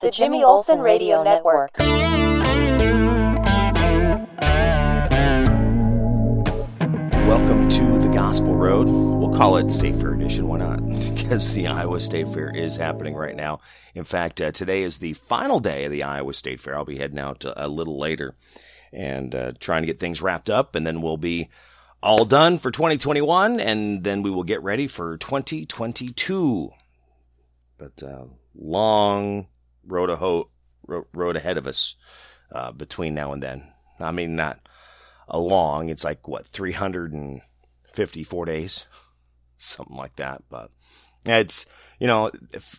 The Jimmy Olsen Radio Network. Welcome to the Gospel Road. We'll call it State Fair Edition. Why not? Because the Iowa State Fair is happening right now. In fact, uh, today is the final day of the Iowa State Fair. I'll be heading out uh, a little later and uh, trying to get things wrapped up, and then we'll be all done for 2021, and then we will get ready for 2022. But uh, long road, aho- road ahead of us uh, between now and then. I mean, not a long. It's like what 354 days, something like that. But it's you know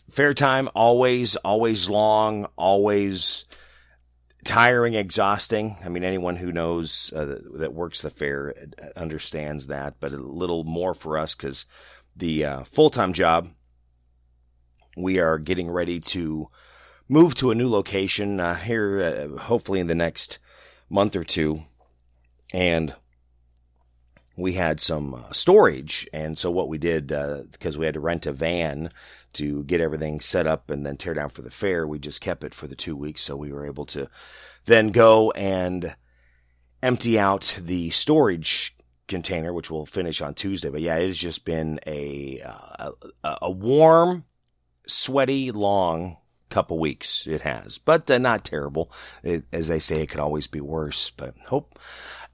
fair time always always long, always tiring, exhausting. I mean, anyone who knows uh, that works the fair understands that. But a little more for us because the uh, full time job we are getting ready to move to a new location uh, here, uh, hopefully in the next month or two, and we had some uh, storage. And so what we did, because uh, we had to rent a van to get everything set up and then tear down for the fair, we just kept it for the two weeks. So we were able to then go and empty out the storage container, which we'll finish on Tuesday. But yeah, it has just been a uh, a, a warm, sweaty, long couple weeks. It has, but uh, not terrible. It, as they say, it could always be worse. But hope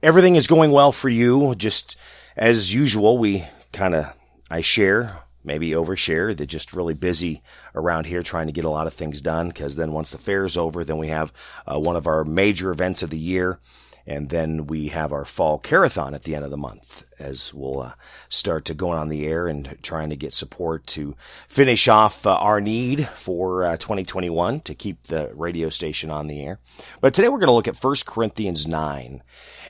everything is going well for you. Just as usual, we kind of I share, maybe overshare. They're just really busy around here trying to get a lot of things done. Because then once the fair is over, then we have uh, one of our major events of the year. And then we have our fall carathon at the end of the month as we'll uh, start to going on the air and trying to get support to finish off uh, our need for uh, 2021 to keep the radio station on the air. But today we're going to look at 1 Corinthians 9.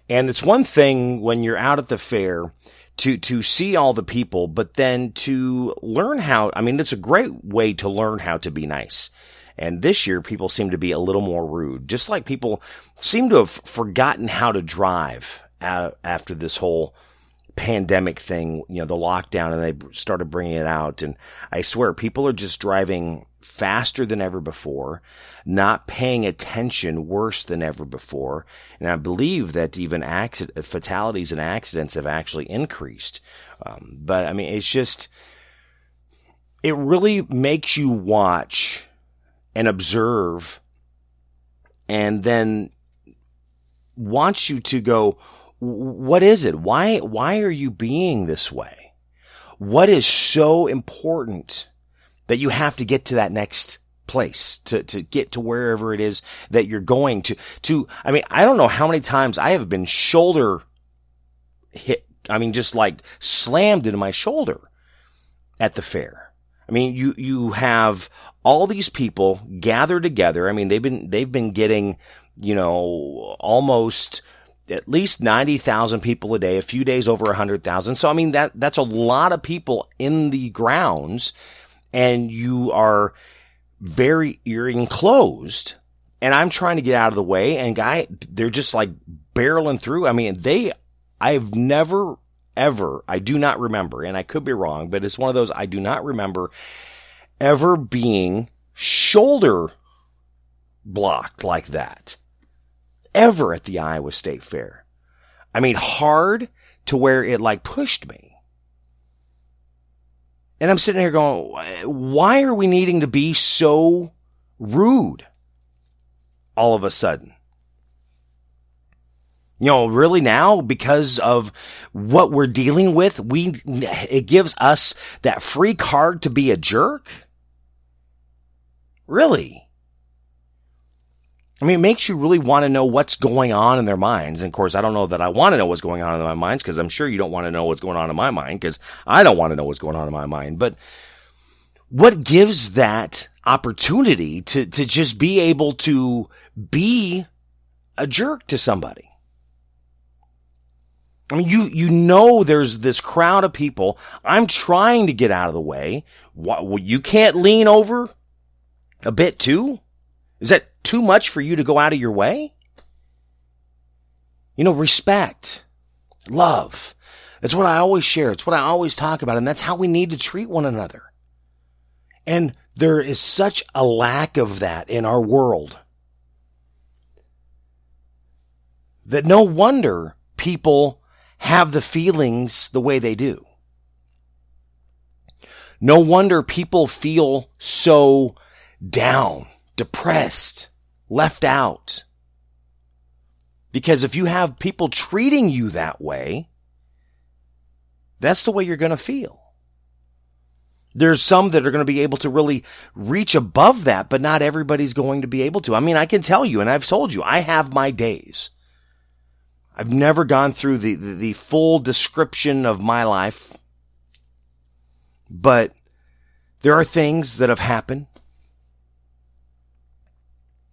And it's one thing when you're out at the fair to to see all the people, but then to learn how. I mean, it's a great way to learn how to be nice. And this year, people seem to be a little more rude, just like people seem to have forgotten how to drive after this whole pandemic thing, you know, the lockdown, and they started bringing it out. And I swear, people are just driving faster than ever before, not paying attention worse than ever before. And I believe that even accident, fatalities and accidents have actually increased. Um, but I mean, it's just, it really makes you watch and observe and then wants you to go, what is it? Why, why are you being this way? What is so important that you have to get to that next place to, to get to wherever it is that you're going to, to, I mean, I don't know how many times I have been shoulder hit. I mean, just like slammed into my shoulder at the fair. I mean, you, you have all these people gathered together. I mean, they've been, they've been getting, you know, almost at least 90,000 people a day, a few days over 100,000. So, I mean, that, that's a lot of people in the grounds and you are very, you're enclosed and I'm trying to get out of the way and guy, they're just like barreling through. I mean, they, I've never ever, I do not remember, and I could be wrong, but it's one of those I do not remember ever being shoulder blocked like that. Ever at the Iowa State Fair. I mean, hard to where it like pushed me. And I'm sitting here going, why are we needing to be so rude all of a sudden? You know, really now, because of what we're dealing with, we, it gives us that free card to be a jerk? Really? I mean, it makes you really want to know what's going on in their minds. And of course, I don't know that I want to know what's going on in my minds because I'm sure you don't want to know what's going on in my mind because I don't want to know what's going on in my mind. But what gives that opportunity to, to just be able to be a jerk to somebody? I mean, you, you know, there's this crowd of people. I'm trying to get out of the way. What, you can't lean over a bit too? Is that too much for you to go out of your way? You know, respect, love. That's what I always share. It's what I always talk about. And that's how we need to treat one another. And There is such a lack of that in our world that no wonder people have the feelings the way they do. No wonder people feel so down, depressed, left out. Because if you have people treating you that way, that's the way you're going to feel. There's some that are going to be able to really reach above that, but not everybody's going to be able to. I mean, I can tell you, and I've told you, I have my days. I've never gone through the, the, the full description of my life, but there are things that have happened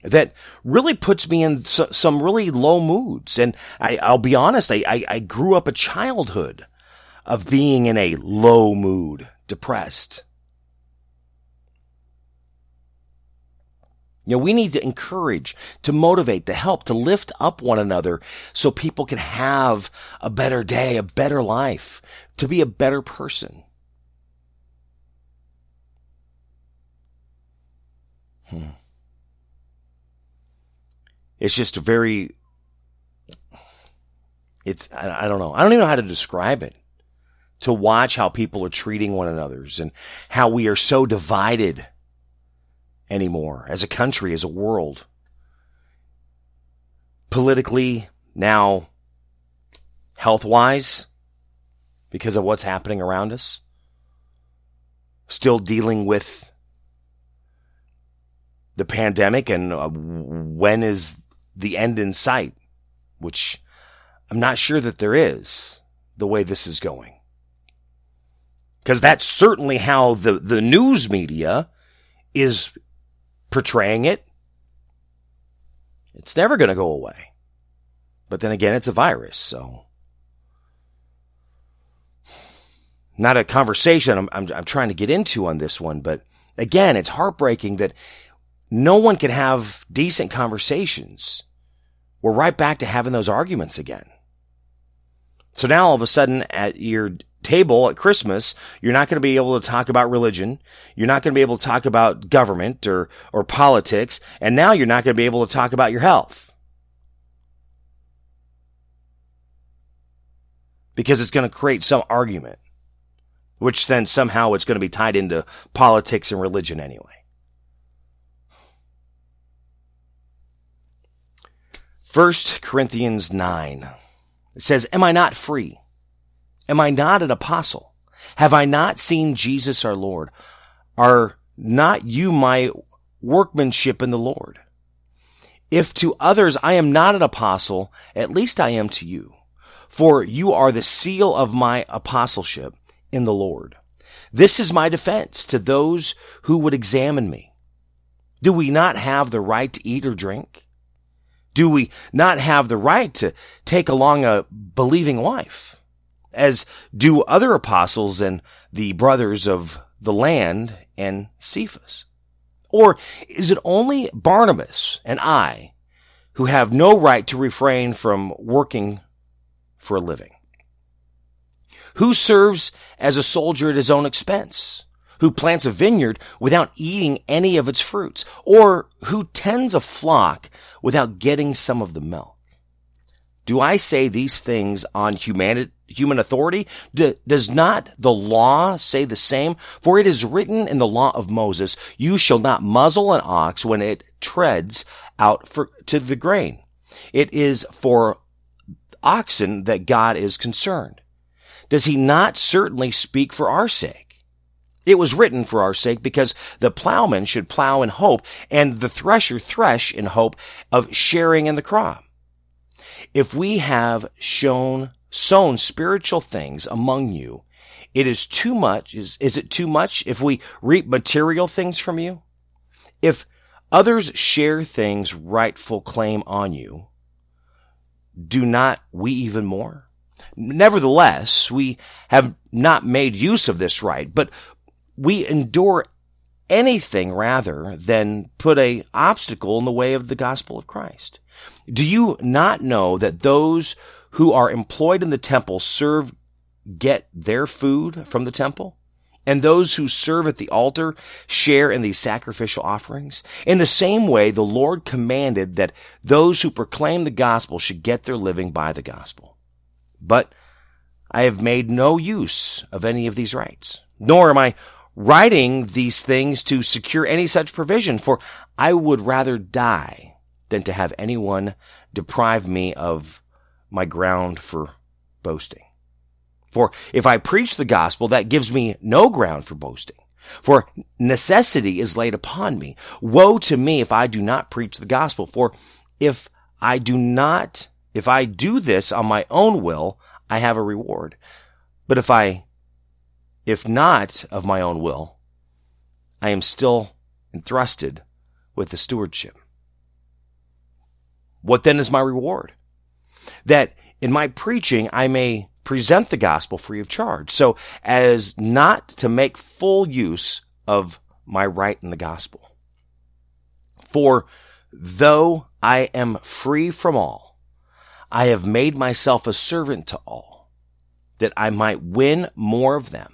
that really puts me in so, some really low moods. And I, will be honest, I, I, I grew up a childhood of being in a low mood, depressed. You know, we need to encourage, to motivate, to help, to lift up one another so people can have a better day, a better life, to be a better person. Hmm. It's just a very, it's, I, I don't know. I don't even know how to describe it. To watch how people are treating one another's and how we are so divided anymore as a country, as a world. Politically, now, health wise, because of what's happening around us. Still dealing with the pandemic and uh, when is the end in sight, which I'm not sure that there is the way this is going. Because that's certainly how the, the news media is portraying it, it's never going to go away. But then again, it's a virus, so. Not a conversation I'm, I'm, I'm trying to get into on this one, but again, it's heartbreaking that no one can have decent conversations. We're right back to having those arguments again. So now all of a sudden at your table at Christmas, you're not going to be able to talk about religion. You're not going to be able to talk about government or, or politics. And now you're not going to be able to talk about your health. Because it's going to create some argument, which then somehow it's going to be tied into politics and religion anyway. First Corinthians 9. It says, Am I not free? Am I not an apostle? Have I not seen Jesus our Lord? Are not you my workmanship in the Lord? If to others I am not an apostle, at least I am to you. For you are the seal of my apostleship in the Lord. This is my defense to those who would examine me. Do we not have the right to eat or drink? Do we not have the right to take along a believing wife? As do other apostles and the brothers of the land and Cephas? Or is it only Barnabas and I who have no right to refrain from working for a living? Who serves as a soldier at his own expense? Who plants a vineyard without eating any of its fruits? Or who tends a flock without getting some of the milk? Do I say these things on humanity, human authority? D- does not the law say the same? For it is written in the law of Moses, you shall not muzzle an ox when it treads out for, to the grain. It is for oxen that God is concerned. Does he not certainly speak for our sake? It was written for our sake because the plowman should plow in hope and the thresher thresh in hope of sharing in the crop. If we have shown sown spiritual things among you, it is too much. Is, is it too much if we reap material things from you? If others share things rightful claim on you, do not we even more? Nevertheless, we have not made use of this right, but we endure anything rather than put a obstacle in the way of the gospel of Christ. Do you not know that those who are employed in the temple serve get their food from the temple? and those who serve at the altar share in these sacrificial offerings. In the same way, the Lord commanded that those who proclaim the gospel should get their living by the gospel. But I have made no use of any of these rights, nor am I writing these things to secure any such provision, for I would rather die than to have anyone deprive me of my ground for boasting. For if I preach the gospel, that gives me no ground for boasting. For necessity is laid upon me. Woe to me if I do not preach the gospel. For if I do not, if I do this on my own will, I have a reward. But if I, if not of my own will, I am still entrusted with the stewardship. What then is my reward? That in my preaching I may present the gospel free of charge, so as not to make full use of my right in the gospel. For though I am free from all, I have made myself a servant to all, that I might win more of them.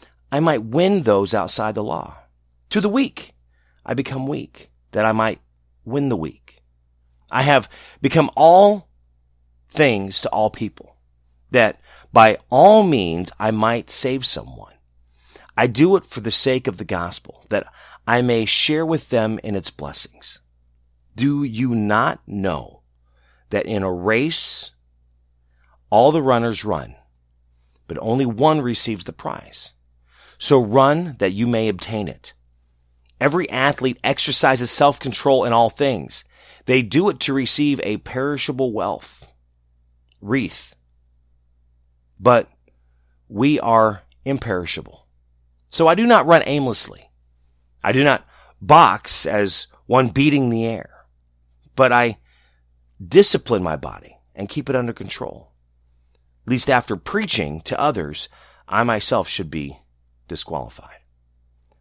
I might win those outside the law. To the weak, I become weak, that I might win the weak. I have become all things to all people that by all means I might save someone. I do it for the sake of the gospel, that I may share with them in its blessings. Do you not know that in a race, all the runners run, but only one receives the prize? So run that you may obtain it. Every athlete exercises self-control in all things. They do it to receive a perishable wealth, wreath, but we are imperishable. So I do not run aimlessly. I do not box as one beating the air, but I discipline my body and keep it under control. Least after preaching to others, I myself should be disqualified.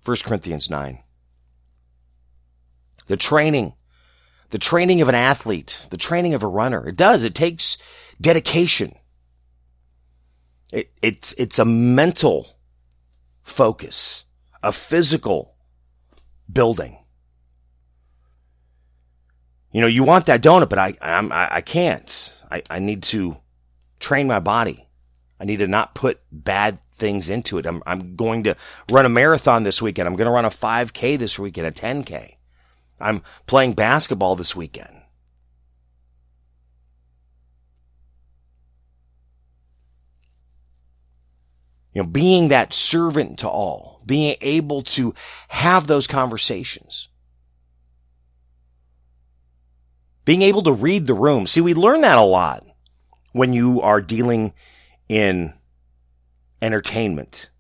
1 Corinthians 9. The training, the training of an athlete, the training of a runner, it does, it takes dedication. It, it's, it's a mental focus, a physical building. You know, you want that donut, but I, I'm, I, I can't. I, I need to train my body. I need to not put bad things into it. I'm, I'm going to run a marathon this weekend. I'm going to run a 5K this weekend, a 10K. I'm playing basketball this weekend. You know, being that servant to all, being able to have those conversations. Being able to read the room. See, we learn that a lot when you are dealing in entertainment.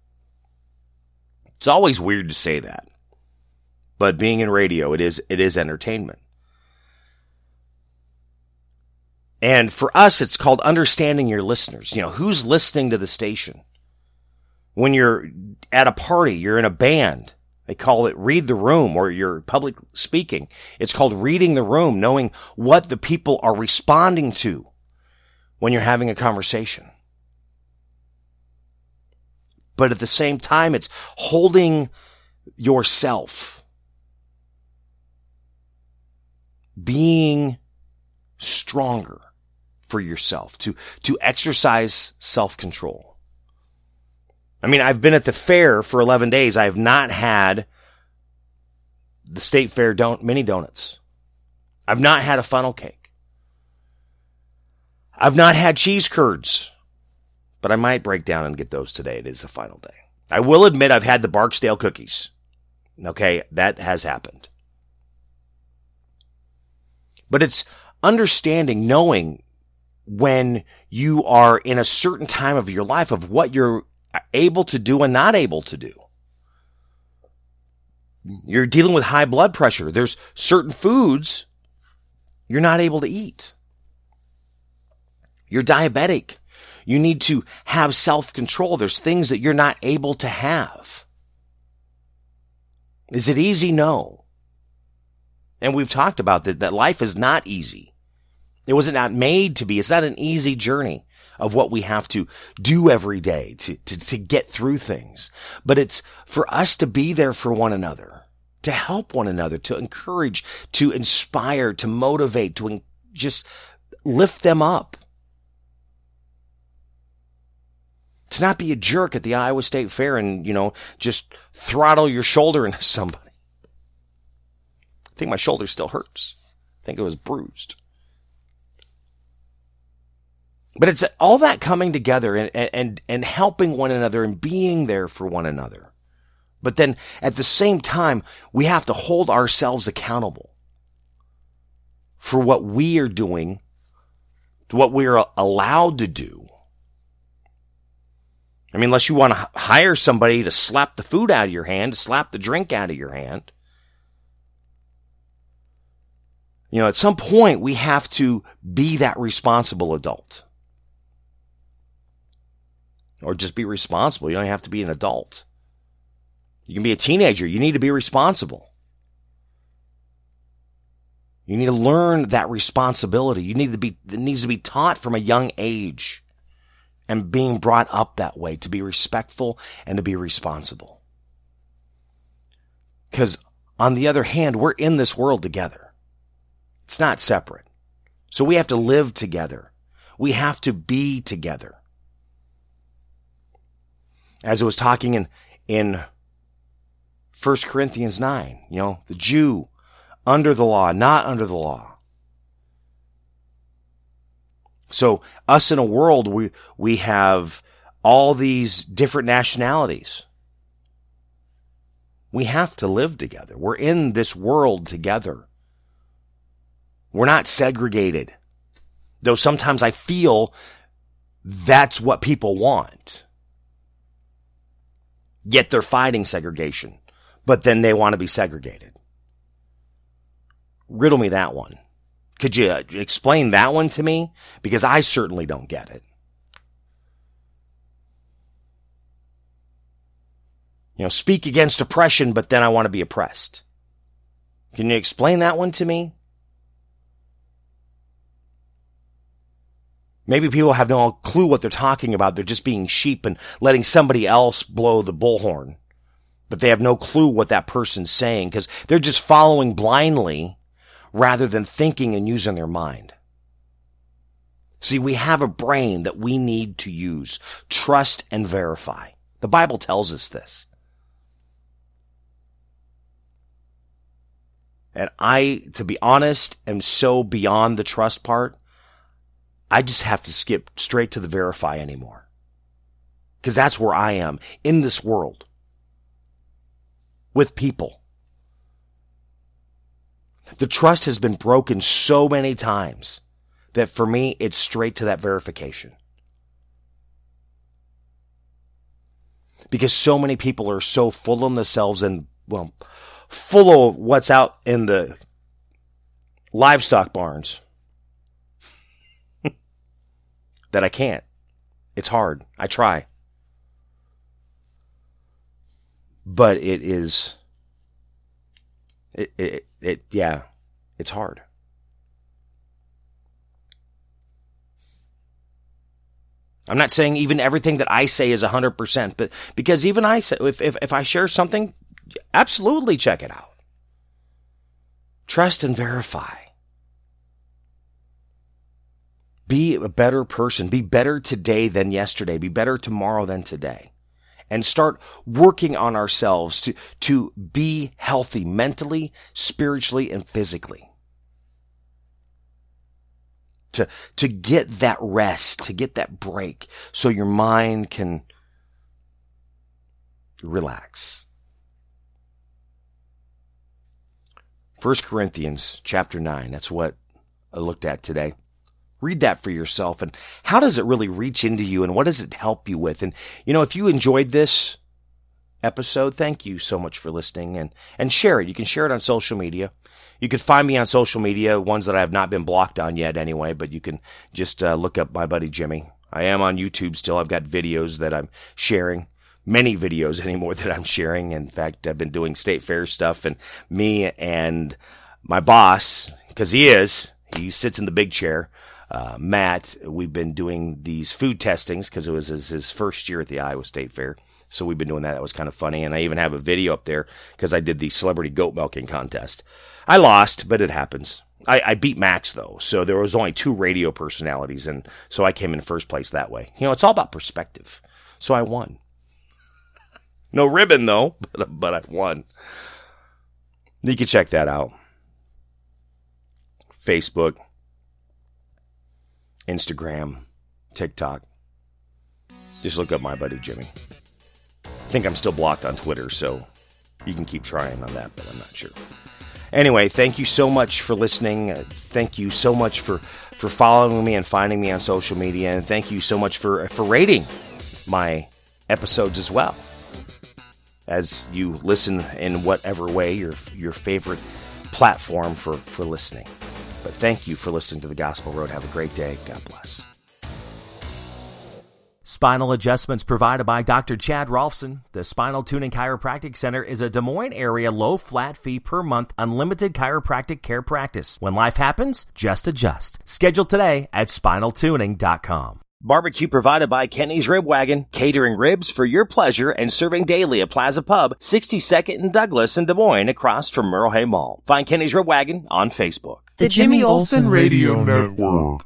It's always weird to say that. But being in radio, it is it is entertainment. And for us, it's called understanding your listeners. You know, who's listening to the station? when you're at a party, you're in a band. They call it read the room or you're public speaking. It's called reading the room, knowing what the people are responding to when you're having a conversation. But at the same time, it's holding yourself, being stronger for yourself, to, to exercise self control. I mean, I've been at the fair for 11 days. I have not had the state fair don't mini donuts. I've not had a funnel cake. I've not had cheese curds, but I might break down and get those today. It is the final day. I will admit I've had the Barksdale cookies. Okay, that has happened. But it's understanding, knowing when you are in a certain time of your life of what you're able to do and not able to do. You're dealing with high blood pressure. There's certain foods you're not able to eat. You're diabetic. You need to have self control. There's things that you're not able to have. Is it easy? No. And we've talked about that, that life is not easy. It was not made to be. It's not an easy journey of what we have to do every day to, to, to get through things. But it's for us to be there for one another, to help one another, to encourage, to inspire, to motivate, to just lift them up. To not be a jerk at the Iowa State Fair and, you know, just throttle your shoulder into somebody. I think my shoulder still hurts. I think it was bruised. But it's all that coming together and, and, and helping one another and being there for one another. But then at the same time, we have to hold ourselves accountable for what we are doing, what we're allowed to do. I mean, unless you want to hire somebody to slap the food out of your hand, to slap the drink out of your hand. You know, at some point, we have to be that responsible adult or just be responsible. You don't have to be an adult. You can be a teenager. You need to be responsible. You need to learn that responsibility. You need to be, it needs to be taught from a young age and being brought up that way to be respectful and to be responsible. Because on the other hand, we're in this world together. It's not separate. So we have to live together. We have to be together as it was talking in in 1 Corinthians 9, you know, the Jew under the law, not under the law. So us in a world we we have all these different nationalities. We have to live together. We're in this world together. We're not segregated. Though sometimes I feel that's what people want. Yet they're fighting segregation, but then they want to be segregated. Riddle me that one. Could you uh, explain that one to me? Because I certainly don't get it. You know, speak against oppression, but then I want to be oppressed. Can you explain that one to me? Maybe people have no clue what they're talking about. They're just being sheep and letting somebody else blow the bullhorn. But they have no clue what that person's saying because they're just following blindly rather than thinking and using their mind. See, we have a brain that we need to use. Trust and verify. The Bible tells us this. And I, to be honest, am so beyond the trust part I just have to skip straight to the verify anymore. Because that's where I am in this world with people. The trust has been broken so many times that for me, it's straight to that verification. Because so many people are so full of themselves and, well, full of what's out in the livestock barns that I can't. It's hard. I try. But it is it it, it yeah, it's hard. I'm not saying even everything that I say is 100%, but because even I say, if, if, if I share something, absolutely check it out. Trust and verify. Be a better person. Be better today than yesterday. Be better tomorrow than today. And start working on ourselves to, to be healthy mentally, spiritually, and physically. To, to get that rest, to get that break so your mind can relax. 1 Corinthians chapter 9, that's what I looked at today. Read that for yourself. And how does it really reach into you and what does it help you with? And, you know, if you enjoyed this episode, thank you so much for listening and, and share it. You can share it on social media. You can find me on social media, ones that I have not been blocked on yet anyway, but you can just uh, look up my buddy Jimmy. I am on YouTube still. I've got videos that I'm sharing many videos anymore that I'm sharing. In fact, I've been doing state fair stuff and me and my boss, because he is, he sits in the big chair. Uh, Matt, we've been doing these food testings because it was his, his, first year at the Iowa State Fair. So we've been doing that. That was kind of funny. And I even have a video up there because I did the celebrity goat milking contest. I lost, but it happens. I, I, beat Max though, so there was only two radio personalities, and so I came in first place that way. You know, it's all about perspective. So I won. No ribbon though, but, but I won. You can check that out. Facebook, Instagram, TikTok. Just look up my buddy Jimmy. I think I'm still blocked on Twitter, so you can keep trying on that, but I'm not sure. Anyway, thank you so much for listening. Uh, thank you so much for, for following me and finding me on social media. And thank you so much for, for rating my episodes as well as you listen in whatever way your your favorite platform for, for listening. But thank you for listening to the Gospel Road. Have a great day. God bless. Spinal adjustments provided by Dr. Chad Rolfson. The Spinal Tuning Chiropractic Center is a Des Moines area low flat fee per month unlimited chiropractic care practice. When life happens, just adjust. Schedule today at spinaltuning.com. Barbecue provided by Kenny's Rib Wagon, catering ribs for your pleasure and serving daily at Plaza Pub, 62nd and Douglas in Des Moines across from Merle Hay Mall. Find Kenny's Rib Wagon on Facebook. The Jimmy Olsen Radio Network.